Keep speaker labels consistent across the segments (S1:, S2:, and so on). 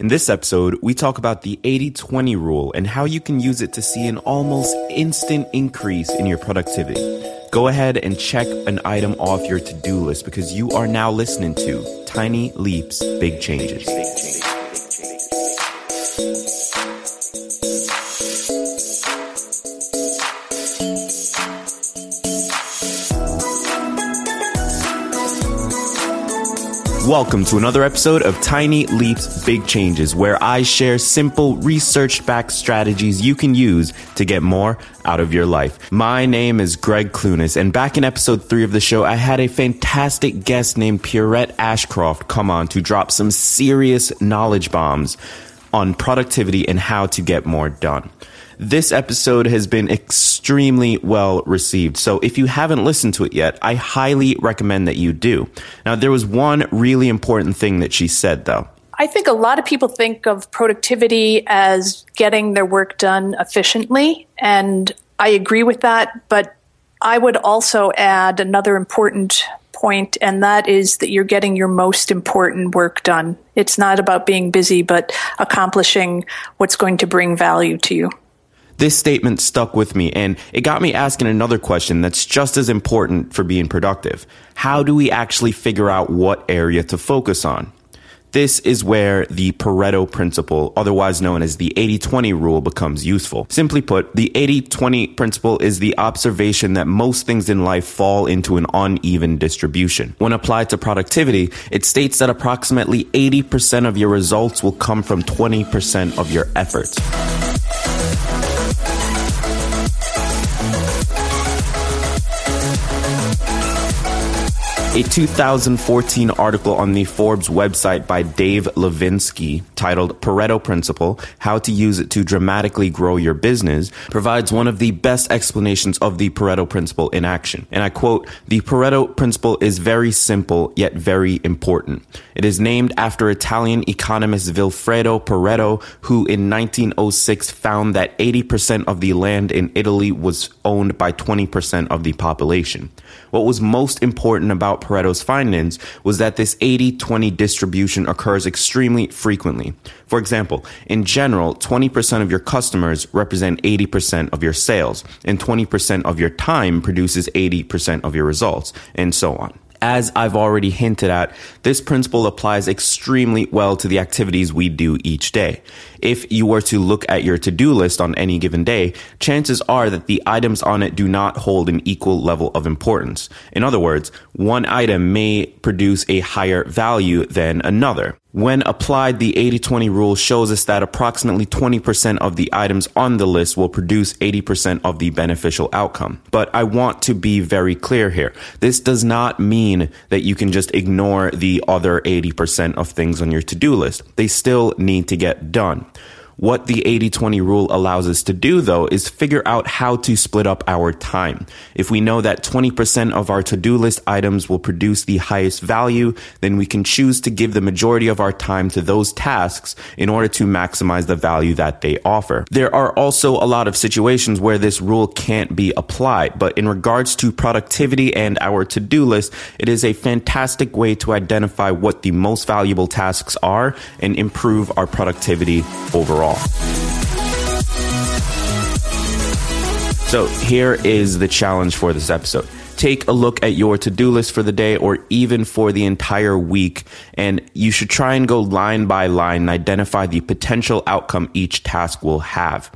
S1: In this episode, we talk about the 80 20 rule and how you can use it to see an almost instant increase in your productivity. Go ahead and check an item off your to do list because you are now listening to Tiny Leaps, Big Changes. Welcome to another episode of Tiny Leaps, Big Changes, where I share simple, research backed strategies you can use to get more out of your life. My name is Greg Clunis, and back in episode three of the show, I had a fantastic guest named Pierrette Ashcroft come on to drop some serious knowledge bombs on productivity and how to get more done. This episode has been extremely well received. So if you haven't listened to it yet, I highly recommend that you do. Now, there was one really important thing that she said though.
S2: I think a lot of people think of productivity as getting their work done efficiently, and I agree with that, but I would also add another important point, and that is that you're getting your most important work done. It's not about being busy, but accomplishing what's going to bring value to you.
S1: This statement stuck with me and it got me asking another question that's just as important for being productive. How do we actually figure out what area to focus on? This is where the Pareto principle, otherwise known as the 80-20 rule, becomes useful. Simply put, the 80-20 principle is the observation that most things in life fall into an uneven distribution. When applied to productivity, it states that approximately 80% of your results will come from 20% of your efforts. A 2014 article on the Forbes website by Dave Lavinsky titled Pareto Principle How to Use It to Dramatically Grow Your Business provides one of the best explanations of the Pareto Principle in action. And I quote, The Pareto Principle is very simple yet very important. It is named after Italian economist Vilfredo Pareto, who in 1906 found that 80% of the land in Italy was owned by 20% of the population. What was most important about Pareto's findings was that this 80-20 distribution occurs extremely frequently. For example, in general, 20% of your customers represent 80% of your sales, and 20% of your time produces 80% of your results, and so on. As I've already hinted at, this principle applies extremely well to the activities we do each day. If you were to look at your to-do list on any given day, chances are that the items on it do not hold an equal level of importance. In other words, one item may produce a higher value than another. When applied, the 80-20 rule shows us that approximately 20% of the items on the list will produce 80% of the beneficial outcome. But I want to be very clear here. This does not mean that you can just ignore the other 80% of things on your to-do list. They still need to get done. What the 80-20 rule allows us to do though is figure out how to split up our time. If we know that 20% of our to-do list items will produce the highest value, then we can choose to give the majority of our time to those tasks in order to maximize the value that they offer. There are also a lot of situations where this rule can't be applied, but in regards to productivity and our to-do list, it is a fantastic way to identify what the most valuable tasks are and improve our productivity overall. So here is the challenge for this episode. take a look at your to do list for the day or even for the entire week. And you should try and go line by line and identify the potential outcome each task will have.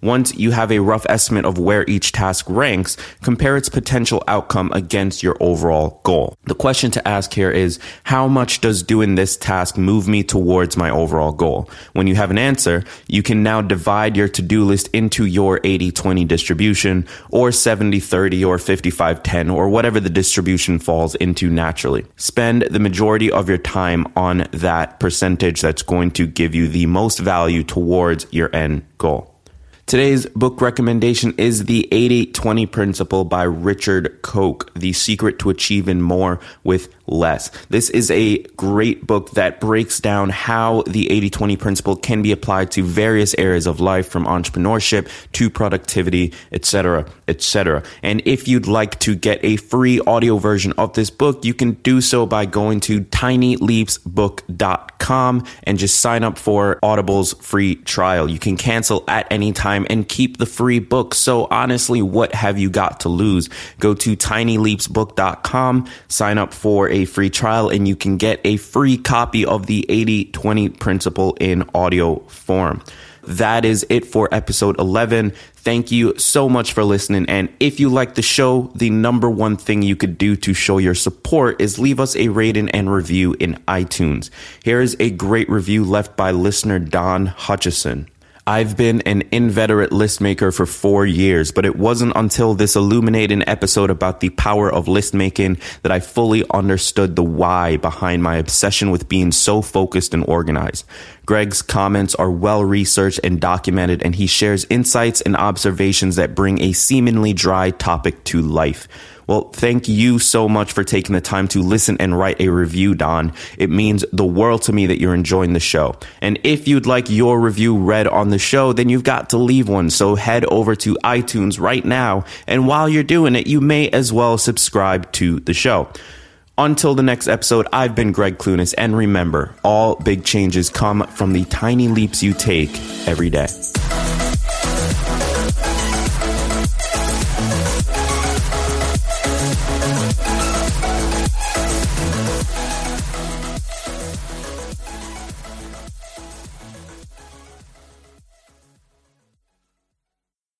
S1: Once you have a rough estimate of where each task ranks, compare its potential outcome against your overall goal. The question to ask here is, how much does doing this task move me towards my overall goal? When you have an answer, you can now divide your to-do list into your 80-20 distribution or 70-30 or 55-10 or whatever the distribution falls into naturally. Spend the majority of your time on that percentage that's going to give you the most value towards your end goal. Today's book recommendation is The 80 20 Principle by Richard Koch, The Secret to Achieving More with Less. This is a great book that breaks down how the 80 20 principle can be applied to various areas of life from entrepreneurship to productivity, etc., etc. And if you'd like to get a free audio version of this book, you can do so by going to tinyleapsbook.com and just sign up for Audible's free trial. You can cancel at any time and keep the free book. So honestly, what have you got to lose? Go to tinyleapsbook.com, sign up for a a free trial and you can get a free copy of the 80 20 principle in audio form. That is it for episode 11. Thank you so much for listening. And if you like the show, the number one thing you could do to show your support is leave us a rating and review in iTunes. Here is a great review left by listener Don Hutchison. I've been an inveterate list maker for four years, but it wasn't until this illuminating episode about the power of list making that I fully understood the why behind my obsession with being so focused and organized. Greg's comments are well researched and documented, and he shares insights and observations that bring a seemingly dry topic to life. Well, thank you so much for taking the time to listen and write a review, Don. It means the world to me that you're enjoying the show. And if you'd like your review read on the show, then you've got to leave one. So head over to iTunes right now. And while you're doing it, you may as well subscribe to the show. Until the next episode, I've been Greg Clunis, and remember, all big changes come from the tiny leaps you take every day.